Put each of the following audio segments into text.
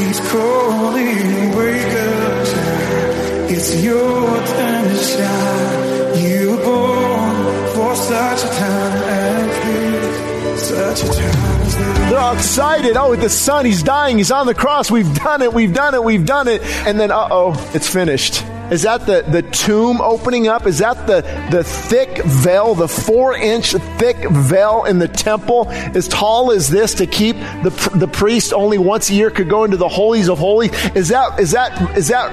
He's calling, wake up, child. It's your time to shine. You were born for such a time as this. Such a time. They're excited. Oh, the son, he's dying. He's on the cross. We've done it. We've done it. We've done it. And then, uh oh, it's finished. Is that the, the tomb opening up? Is that the, the thick veil, the four inch thick veil in the temple, as tall as this to keep the, the priest only once a year could go into the holies of holies? Is that, is that, is that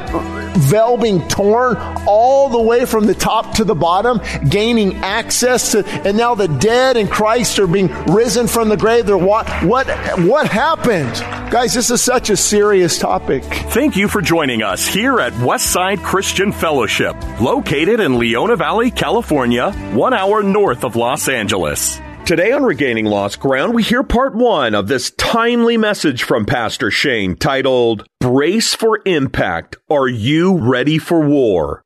veil being torn all the way from the top to the bottom, gaining access to, and now the dead in Christ are being risen from the grave? They're what, what, what happened? Guys, this is such a serious topic. Thank you for joining us here at Westside Christian Fellowship, located in Leona Valley, California, one hour north of Los Angeles. Today on Regaining Lost Ground, we hear part one of this timely message from Pastor Shane titled, Brace for Impact. Are you ready for war?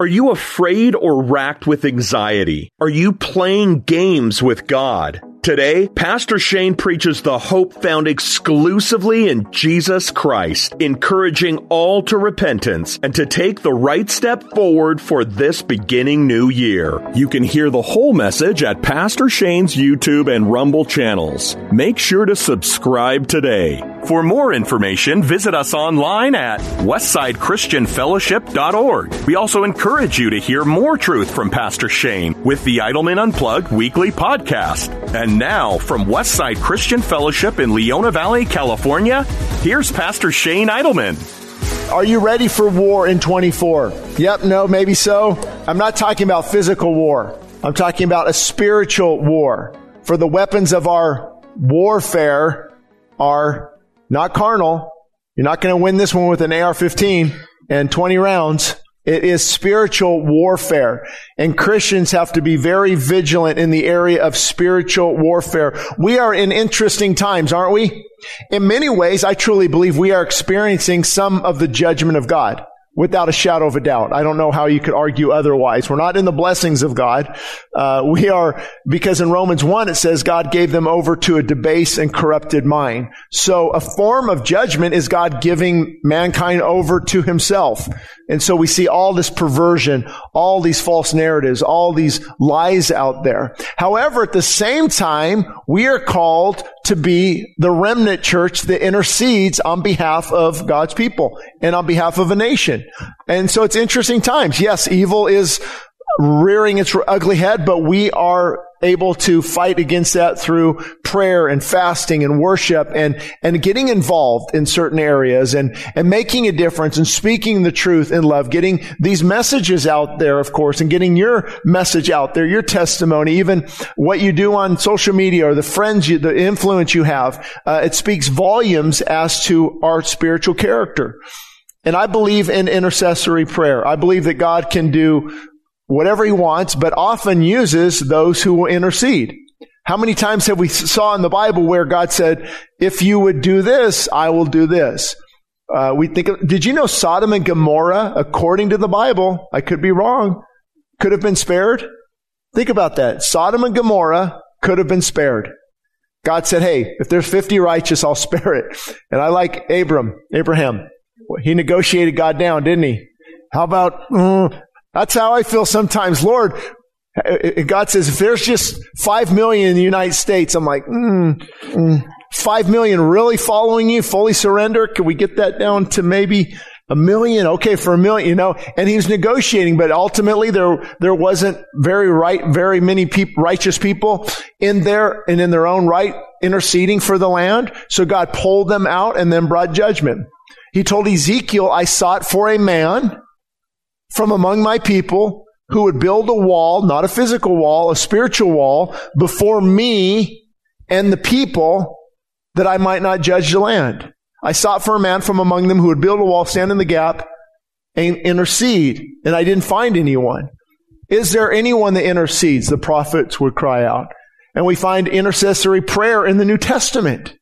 Are you afraid or racked with anxiety? Are you playing games with God? Today, Pastor Shane preaches the hope found exclusively in Jesus Christ, encouraging all to repentance and to take the right step forward for this beginning new year. You can hear the whole message at Pastor Shane's YouTube and Rumble channels. Make sure to subscribe today. For more information, visit us online at westsidechristianfellowship.org. We also encourage you to hear more truth from Pastor Shane with the Idleman Unplugged weekly podcast. And now, from Westside Christian Fellowship in Leona Valley, California, here's Pastor Shane Idleman. Are you ready for war in 24? Yep, no, maybe so. I'm not talking about physical war. I'm talking about a spiritual war. For the weapons of our warfare are not carnal. You're not going to win this one with an AR-15 and 20 rounds. It is spiritual warfare. And Christians have to be very vigilant in the area of spiritual warfare. We are in interesting times, aren't we? In many ways, I truly believe we are experiencing some of the judgment of God. Without a shadow of a doubt. I don't know how you could argue otherwise. We're not in the blessings of God. Uh, we are, because in Romans 1 it says God gave them over to a debased and corrupted mind. So a form of judgment is God giving mankind over to himself. And so we see all this perversion, all these false narratives, all these lies out there. However, at the same time, we are called to be the remnant church that intercedes on behalf of God's people and on behalf of a nation. And so it's interesting times. Yes, evil is rearing its ugly head, but we are able to fight against that through prayer and fasting and worship and, and getting involved in certain areas and, and making a difference and speaking the truth in love, getting these messages out there, of course, and getting your message out there, your testimony, even what you do on social media or the friends you, the influence you have. Uh, it speaks volumes as to our spiritual character. And I believe in intercessory prayer. I believe that God can do whatever he wants, but often uses those who will intercede. How many times have we saw in the Bible where God said, if you would do this, I will do this? Uh, we think, of, did you know Sodom and Gomorrah, according to the Bible, I could be wrong, could have been spared? Think about that. Sodom and Gomorrah could have been spared. God said, hey, if there's 50 righteous, I'll spare it. And I like Abram, Abraham. He negotiated God down, didn't he? How about, mm, that's how I feel sometimes. Lord, God says, if there's just five million in the United States, I'm like, mm, mm, five million really following you, fully surrender. Can we get that down to maybe a million? Okay, for a million, you know, and he was negotiating, but ultimately there, there wasn't very right, very many people, righteous people in there and in their own right interceding for the land. So God pulled them out and then brought judgment. He told Ezekiel, I sought for a man from among my people who would build a wall, not a physical wall, a spiritual wall before me and the people that I might not judge the land. I sought for a man from among them who would build a wall, stand in the gap, and intercede. And I didn't find anyone. Is there anyone that intercedes? The prophets would cry out. And we find intercessory prayer in the New Testament.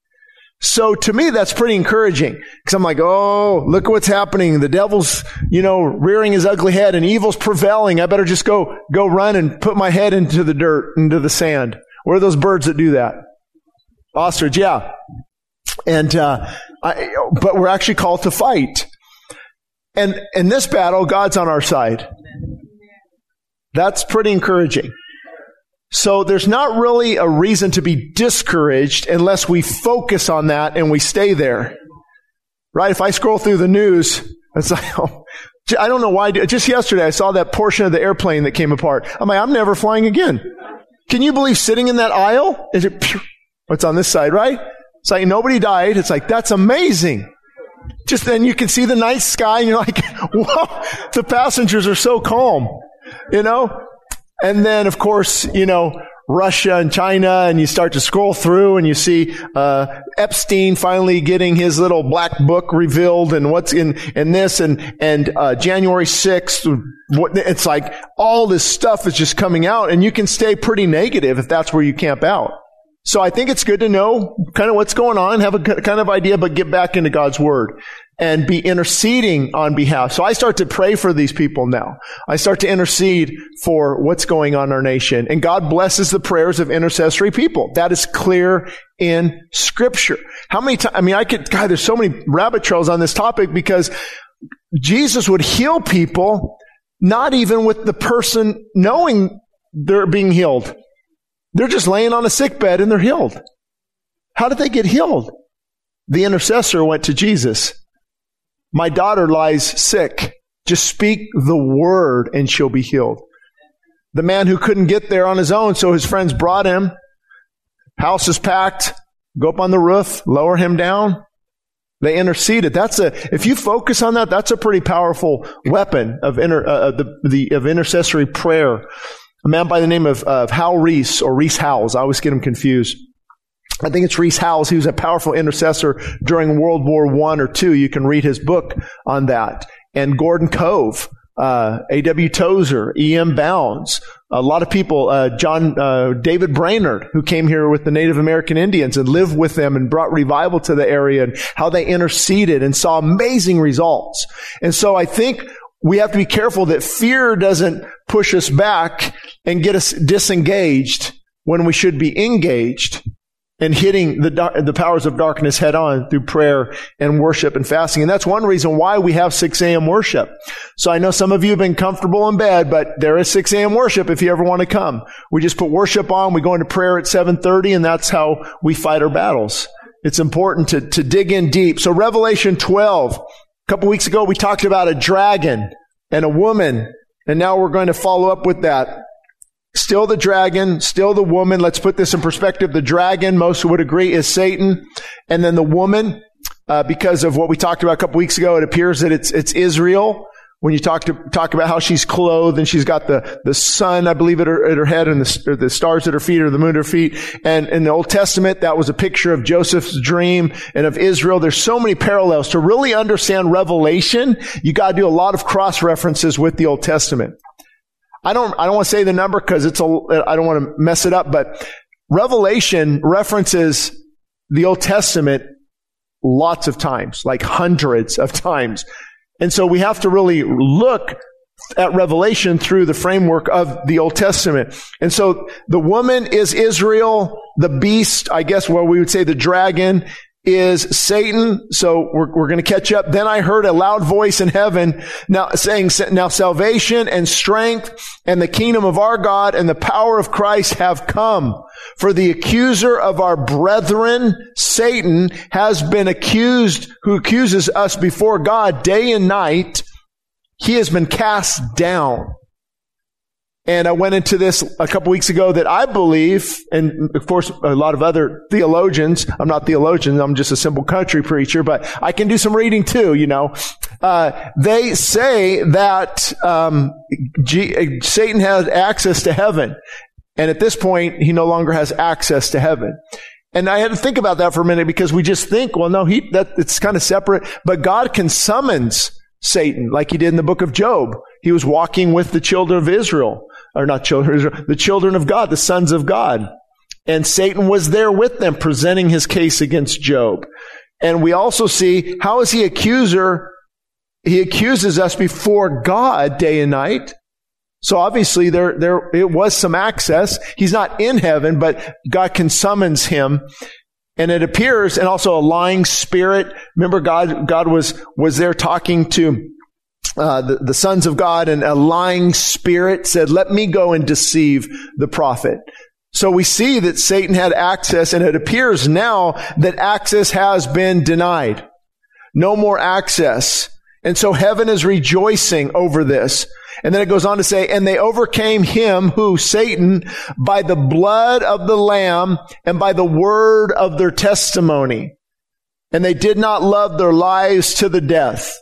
So to me, that's pretty encouraging because I'm like, oh, look what's happening. The devil's, you know, rearing his ugly head and evil's prevailing. I better just go, go run and put my head into the dirt, into the sand. Where are those birds that do that? Ostrich, yeah. And, uh, I, but we're actually called to fight. And in this battle, God's on our side. That's pretty encouraging. So there's not really a reason to be discouraged unless we focus on that and we stay there. Right? If I scroll through the news, it's like, oh, I don't know why. Just yesterday, I saw that portion of the airplane that came apart. I'm like, I'm never flying again. Can you believe sitting in that aisle? Is it, what's on this side, right? It's like nobody died. It's like, that's amazing. Just then you can see the night sky and you're like, whoa, the passengers are so calm, you know? And then, of course, you know, Russia and China, and you start to scroll through and you see uh, Epstein finally getting his little black book revealed, and what's in in this, and and uh, January sixth. It's like all this stuff is just coming out, and you can stay pretty negative if that's where you camp out. So I think it's good to know kind of what's going on, have a kind of idea, but get back into God's Word and be interceding on behalf. So I start to pray for these people now. I start to intercede for what's going on in our nation. And God blesses the prayers of intercessory people. That is clear in Scripture. How many times, I mean, I could, God, there's so many rabbit trails on this topic because Jesus would heal people not even with the person knowing they're being healed. They're just laying on a sick bed and they're healed. How did they get healed? The intercessor went to Jesus. My daughter lies sick. Just speak the word and she'll be healed. The man who couldn't get there on his own, so his friends brought him. House is packed. Go up on the roof, lower him down. They interceded. That's a, if you focus on that, that's a pretty powerful weapon of inter, uh, the, the, of intercessory prayer a man by the name of, of Hal Reese or Rees Howells. I always get him confused. I think it's Rees Howells. He was a powerful intercessor during World War One or two. You can read his book on that. And Gordon Cove, uh, A.W. Tozer, E.M. Bounds, a lot of people, uh, John, uh, David Brainerd, who came here with the Native American Indians and lived with them and brought revival to the area and how they interceded and saw amazing results. And so I think we have to be careful that fear doesn't push us back and get us disengaged when we should be engaged and hitting the, the powers of darkness head on through prayer and worship and fasting. And that's one reason why we have 6 a.m. worship. So I know some of you have been comfortable in bed, but there is 6 a.m. worship if you ever want to come. We just put worship on, we go into prayer at 7.30, and that's how we fight our battles. It's important to, to dig in deep. So Revelation 12, a couple weeks ago we talked about a dragon and a woman, and now we're going to follow up with that. Still the dragon, still the woman. Let's put this in perspective. The dragon, most would agree, is Satan. And then the woman, uh, because of what we talked about a couple weeks ago, it appears that it's, it's Israel. When you talk to, talk about how she's clothed and she's got the, the sun, I believe, at her, at her head and the, the stars at her feet or the moon at her feet. And in the Old Testament, that was a picture of Joseph's dream and of Israel. There's so many parallels. To really understand Revelation, you gotta do a lot of cross references with the Old Testament. I don't, I don't want to say the number because it's a, I don't want to mess it up, but Revelation references the Old Testament lots of times, like hundreds of times. And so we have to really look at Revelation through the framework of the Old Testament. And so the woman is Israel, the beast, I guess what we would say the dragon is Satan. So we're, we're going to catch up. Then I heard a loud voice in heaven now saying, now salvation and strength and the kingdom of our God and the power of Christ have come. For the accuser of our brethren, Satan, has been accused, who accuses us before God day and night. He has been cast down. And I went into this a couple weeks ago that I believe, and of course, a lot of other theologians, I'm not theologian, I'm just a simple country preacher, but I can do some reading too, you know. Uh, they say that um, G- Satan has access to heaven. And at this point, he no longer has access to heaven. And I had to think about that for a minute because we just think, well, no, he, that, it's kind of separate, but God can summons Satan, like he did in the book of Job. He was walking with the children of Israel, or not children, Israel, the children of God, the sons of God. And Satan was there with them presenting his case against Job. And we also see how is he accuser? He accuses us before God day and night. So obviously there, there, it was some access. He's not in heaven, but God can summons him. And it appears, and also a lying spirit. Remember God, God was, was there talking to uh, the, the sons of God and a lying spirit said, let me go and deceive the prophet. So we see that Satan had access and it appears now that access has been denied. No more access. And so heaven is rejoicing over this. And then it goes on to say, and they overcame him who, Satan, by the blood of the lamb and by the word of their testimony. And they did not love their lives to the death.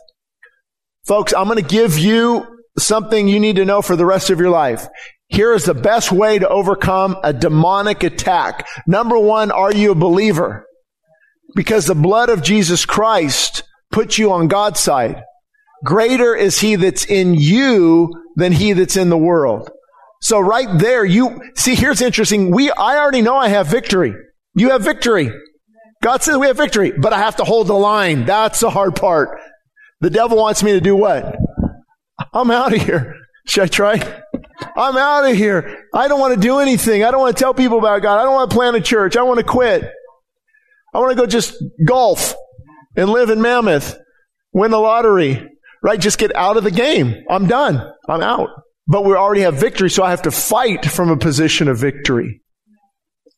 Folks, I'm going to give you something you need to know for the rest of your life. Here is the best way to overcome a demonic attack. Number one, are you a believer? Because the blood of Jesus Christ puts you on God's side. Greater is he that's in you than he that's in the world. So right there, you see, here's interesting. We, I already know I have victory. You have victory. God says we have victory, but I have to hold the line. That's the hard part. The devil wants me to do what? I'm out of here. Should I try? I'm out of here. I don't want to do anything. I don't want to tell people about God. I don't want to plant a church. I want to quit. I want to go just golf and live in Mammoth, win the lottery, right? Just get out of the game. I'm done. I'm out. But we already have victory, so I have to fight from a position of victory.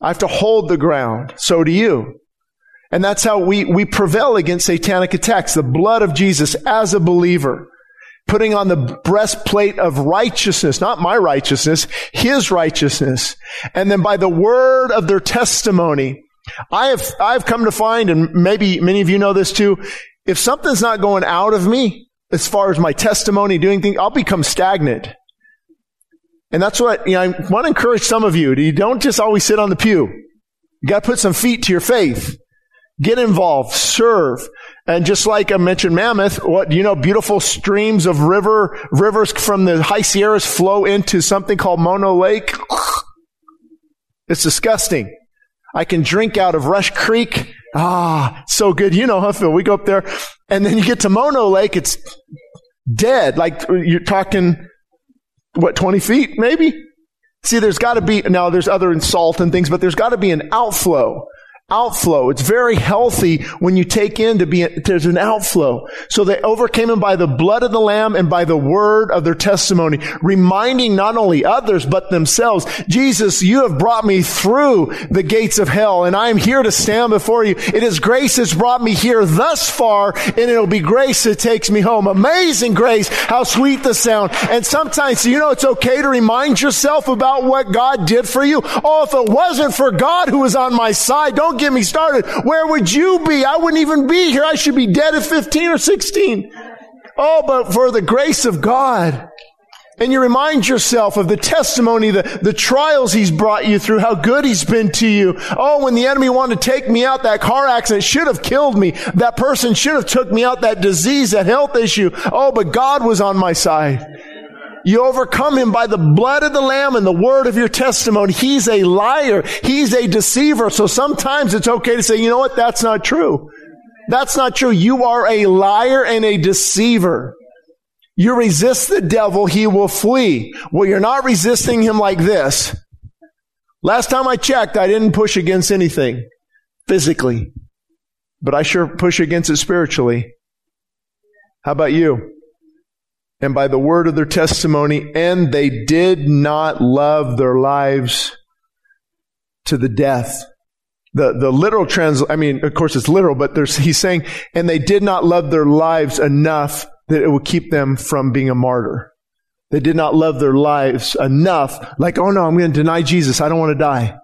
I have to hold the ground. So do you. And that's how we, we prevail against satanic attacks. The blood of Jesus as a believer putting on the breastplate of righteousness, not my righteousness, his righteousness. And then by the word of their testimony, I have, I've come to find, and maybe many of you know this too, if something's not going out of me, as far as my testimony, doing things, I'll become stagnant. And that's what, you know, I want to encourage some of you. You don't just always sit on the pew. You got to put some feet to your faith. Get involved, serve. And just like I mentioned Mammoth, what, you know, beautiful streams of river, rivers from the high Sierras flow into something called Mono Lake. It's disgusting. I can drink out of Rush Creek. Ah, so good. You know, Phil? We go up there and then you get to Mono Lake. It's dead. Like you're talking, what, 20 feet maybe? See, there's got to be, now there's other salt and things, but there's got to be an outflow outflow. It's very healthy when you take in to be, there's an outflow. So they overcame him by the blood of the Lamb and by the word of their testimony, reminding not only others, but themselves, Jesus, you have brought me through the gates of hell and I am here to stand before you. It is grace that's brought me here thus far and it'll be grace that takes me home. Amazing grace. How sweet the sound. And sometimes, you know, it's okay to remind yourself about what God did for you. Oh, if it wasn't for God who was on my side, don't get me started. Where would you be? I wouldn't even be here. I should be dead at 15 or 16. Oh, but for the grace of God. And you remind yourself of the testimony, the, the trials he's brought you through, how good he's been to you. Oh, when the enemy wanted to take me out, that car accident should have killed me. That person should have took me out, that disease, that health issue. Oh, but God was on my side. You overcome him by the blood of the lamb and the word of your testimony. He's a liar. He's a deceiver. So sometimes it's okay to say, you know what? That's not true. That's not true. You are a liar and a deceiver. You resist the devil, he will flee. Well, you're not resisting him like this. Last time I checked, I didn't push against anything physically, but I sure push against it spiritually. How about you? And by the word of their testimony, and they did not love their lives to the death. The, the literal trans, I mean, of course it's literal, but there's, he's saying, and they did not love their lives enough that it would keep them from being a martyr. They did not love their lives enough, like, oh no, I'm going to deny Jesus. I don't want to die.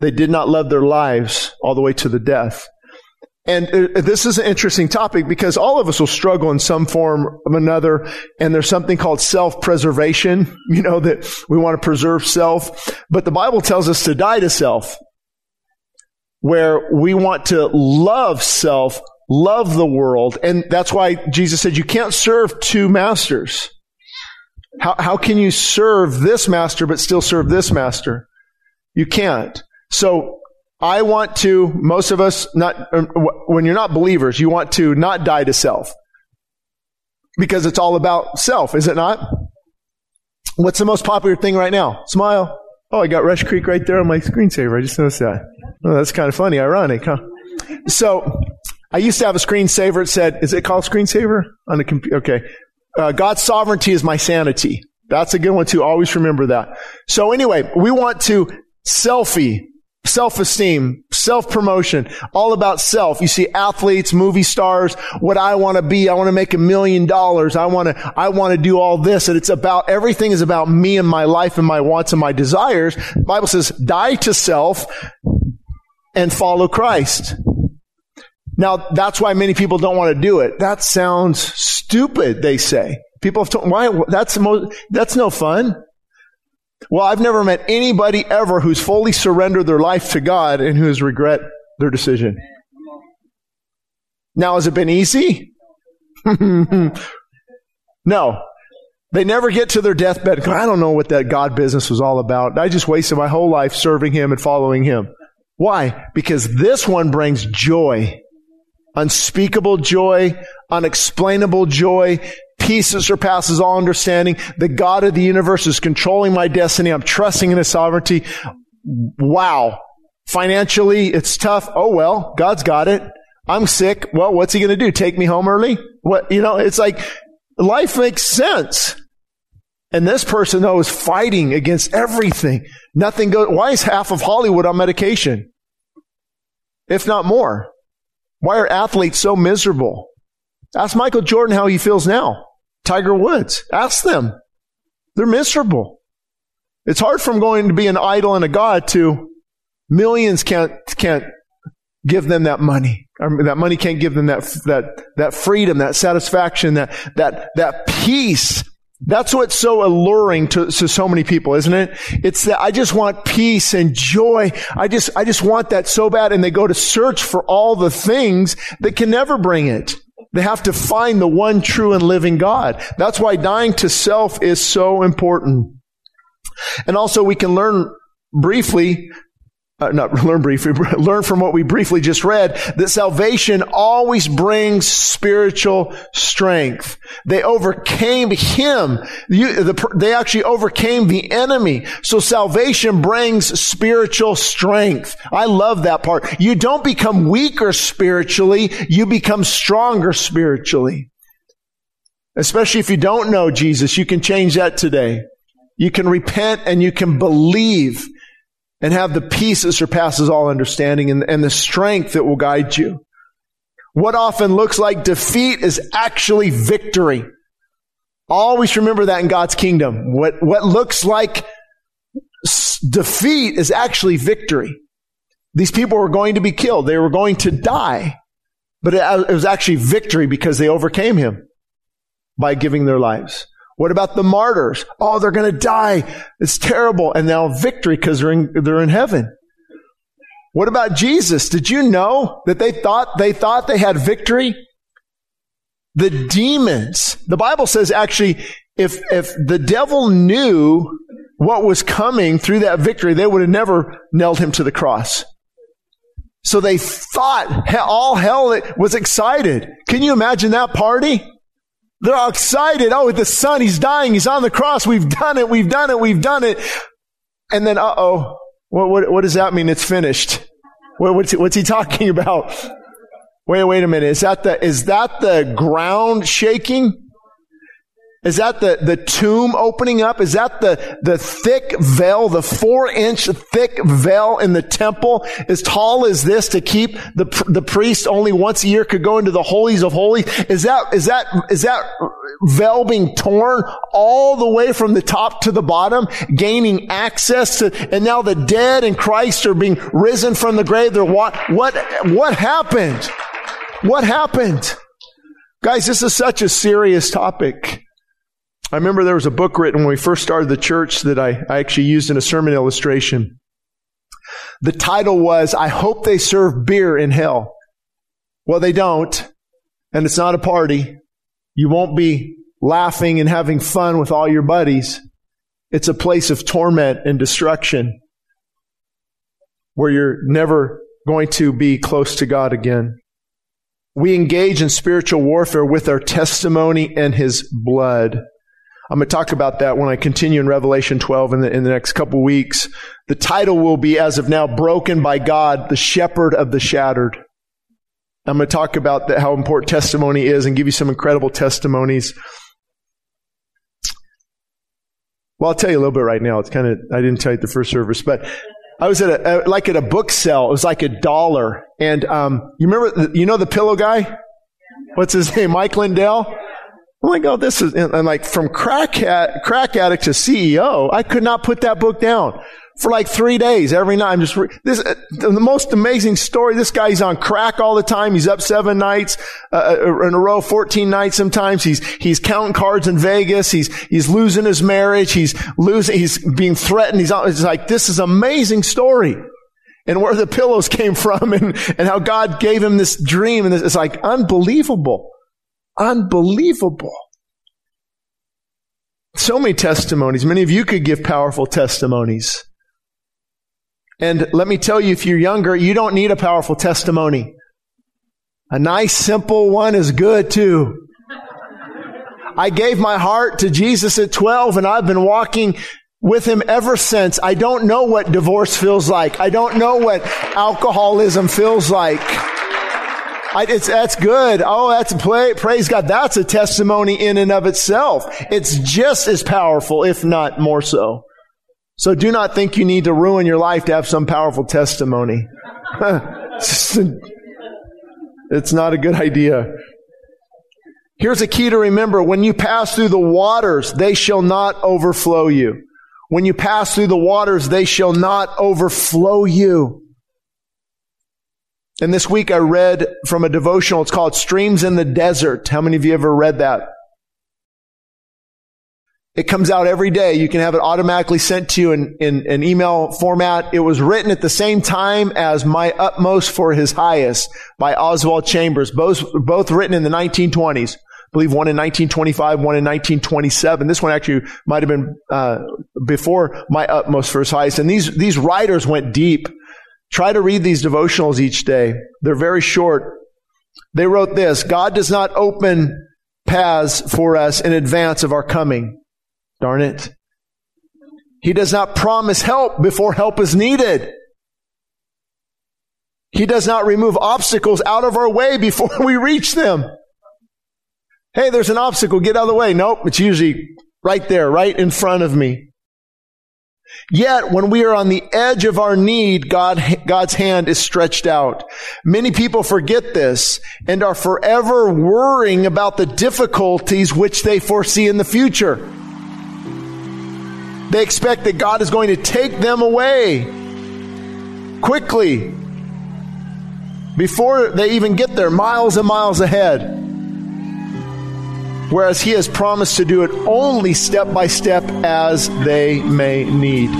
They did not love their lives all the way to the death. And uh, this is an interesting topic because all of us will struggle in some form of another. And there's something called self-preservation, you know, that we want to preserve self. But the Bible tells us to die to self, where we want to love self love the world. And that's why Jesus said you can't serve two masters. How, how can you serve this master but still serve this master? You can't. So I want to, most of us, not, when you're not believers, you want to not die to self. Because it's all about self, is it not? What's the most popular thing right now? Smile. Oh, I got Rush Creek right there on my screensaver. I just noticed that. Oh, that's kind of funny, ironic, huh? So, I used to have a screensaver. It said, is it called screensaver on the computer? Okay. Uh, God's sovereignty is my sanity. That's a good one too. Always remember that. So anyway, we want to selfie self-esteem, self-promotion, all about self. You see athletes, movie stars, what I want to be. I want to make a million dollars. I want to, I want to do all this. And it's about, everything is about me and my life and my wants and my desires. The Bible says, die to self and follow Christ. Now, that's why many people don't want to do it. That sounds stupid, they say. People have told, why, that's the most, that's no fun. Well, I've never met anybody ever who's fully surrendered their life to God and who has regret their decision. Now, has it been easy? no. They never get to their deathbed. I don't know what that God business was all about. I just wasted my whole life serving Him and following Him. Why? Because this one brings joy. Unspeakable joy, unexplainable joy, peace that surpasses all understanding. The God of the universe is controlling my destiny. I'm trusting in His sovereignty. Wow. Financially, it's tough. Oh well, God's got it. I'm sick. Well, what's He going to do? Take me home early? What, you know, it's like life makes sense. And this person though is fighting against everything. Nothing goes, why is half of Hollywood on medication? If not more. Why are athletes so miserable? Ask Michael Jordan how he feels now. Tiger Woods. Ask them. They're miserable. It's hard from going to be an idol and a god to millions can't, can't give them that money. that money can't give them that, that, that freedom, that satisfaction, that, that, that peace. That's what's so alluring to, to so many people, isn't it? It's that I just want peace and joy. I just, I just want that so bad. And they go to search for all the things that can never bring it. They have to find the one true and living God. That's why dying to self is so important. And also we can learn briefly uh, not learn briefly, learn from what we briefly just read, that salvation always brings spiritual strength. They overcame him. You, the, they actually overcame the enemy. So salvation brings spiritual strength. I love that part. You don't become weaker spiritually, you become stronger spiritually. Especially if you don't know Jesus, you can change that today. You can repent and you can believe and have the peace that surpasses all understanding and, and the strength that will guide you. What often looks like defeat is actually victory. Always remember that in God's kingdom. What, what looks like defeat is actually victory. These people were going to be killed. They were going to die. But it, it was actually victory because they overcame him by giving their lives. What about the martyrs? Oh, they're going to die. It's terrible. And now victory because they're in, they're in heaven. What about Jesus? Did you know that they thought, they thought they had victory? The demons. The Bible says actually, if, if the devil knew what was coming through that victory, they would have never nailed him to the cross. So they thought all hell was excited. Can you imagine that party? They're all excited. Oh, the son, he's dying. He's on the cross. We've done it. We've done it. We've done it. And then, uh oh, what, what, what, does that mean? It's finished. What, what's, he, what's he talking about? Wait, wait a minute. Is that the, is that the ground shaking? Is that the, the tomb opening up? Is that the, the thick veil, the four inch thick veil in the temple as tall as this to keep the, the priest only once a year could go into the holies of holies? Is that, is that, is that veil being torn all the way from the top to the bottom, gaining access to, and now the dead in Christ are being risen from the grave. They're what, what, what happened? What happened? Guys, this is such a serious topic. I remember there was a book written when we first started the church that I, I actually used in a sermon illustration. The title was, I hope they serve beer in hell. Well, they don't. And it's not a party. You won't be laughing and having fun with all your buddies. It's a place of torment and destruction where you're never going to be close to God again. We engage in spiritual warfare with our testimony and His blood. I'm going to talk about that when I continue in Revelation 12 in the, in the next couple weeks. The title will be, as of now, Broken by God, the Shepherd of the Shattered. I'm going to talk about the, how important testimony is and give you some incredible testimonies. Well, I'll tell you a little bit right now. It's kind of, I didn't tell you the first service, but I was at a, like at a book sale. It was like a dollar. And, um, you remember, you know the pillow guy? What's his name? Mike Lindell? I'm like, oh, this is, and like from crack, at, crack addict to CEO, I could not put that book down for like three days every night. I'm just, re- this, uh, the most amazing story. This guy's on crack all the time. He's up seven nights, uh, uh in a row, 14 nights sometimes. He's, he's counting cards in Vegas. He's, he's losing his marriage. He's losing, he's being threatened. He's, it's like, this is amazing story. And where the pillows came from and, and how God gave him this dream. And it's like unbelievable. Unbelievable. So many testimonies. Many of you could give powerful testimonies. And let me tell you, if you're younger, you don't need a powerful testimony. A nice, simple one is good too. I gave my heart to Jesus at 12 and I've been walking with him ever since. I don't know what divorce feels like. I don't know what alcoholism feels like. I, that's good. Oh, that's a play. Praise God. That's a testimony in and of itself. It's just as powerful, if not more so. So do not think you need to ruin your life to have some powerful testimony. it's not a good idea. Here's a key to remember. When you pass through the waters, they shall not overflow you. When you pass through the waters, they shall not overflow you. And this week I read from a devotional. It's called Streams in the Desert. How many of you ever read that? It comes out every day. You can have it automatically sent to you in, in an email format. It was written at the same time as My Utmost for His Highest by Oswald Chambers, both, both written in the 1920s. I believe one in 1925, one in 1927. This one actually might have been uh, before My Utmost for His Highest. And these, these writers went deep. Try to read these devotionals each day. They're very short. They wrote this, God does not open paths for us in advance of our coming. Darn it. He does not promise help before help is needed. He does not remove obstacles out of our way before we reach them. Hey, there's an obstacle. Get out of the way. Nope. It's usually right there, right in front of me. Yet, when we are on the edge of our need, God, God's hand is stretched out. Many people forget this and are forever worrying about the difficulties which they foresee in the future. They expect that God is going to take them away quickly before they even get there, miles and miles ahead. Whereas He has promised to do it only step by step as they may need.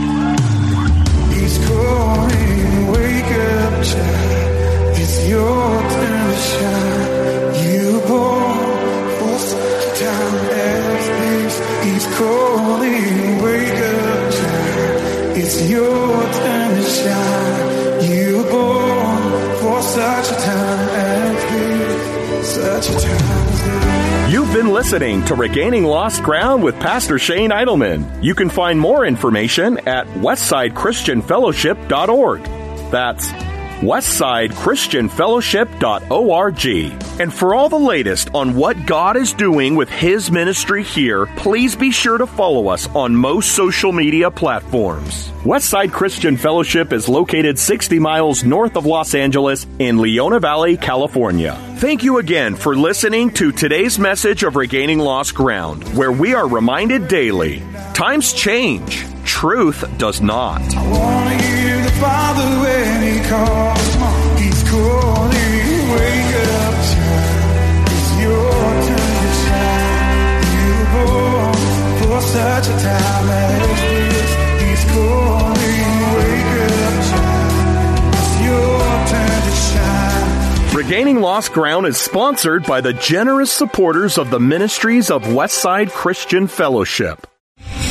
Listening to Regaining Lost Ground with Pastor Shane Idleman. You can find more information at westsidechristianfellowship.org. That's westsidechristianfellowship.org. And for all the latest on what God is doing with His ministry here, please be sure to follow us on most social media platforms. Westside Christian Fellowship is located 60 miles north of Los Angeles in Leona Valley, California. Thank you again for listening to today's message of Regaining Lost Ground, where we are reminded daily times change, truth does not. Such a time as this. He's calling, wake up, child. It's your to shine. Regaining Lost Ground is sponsored by the generous supporters of the ministries of Westside Christian Fellowship.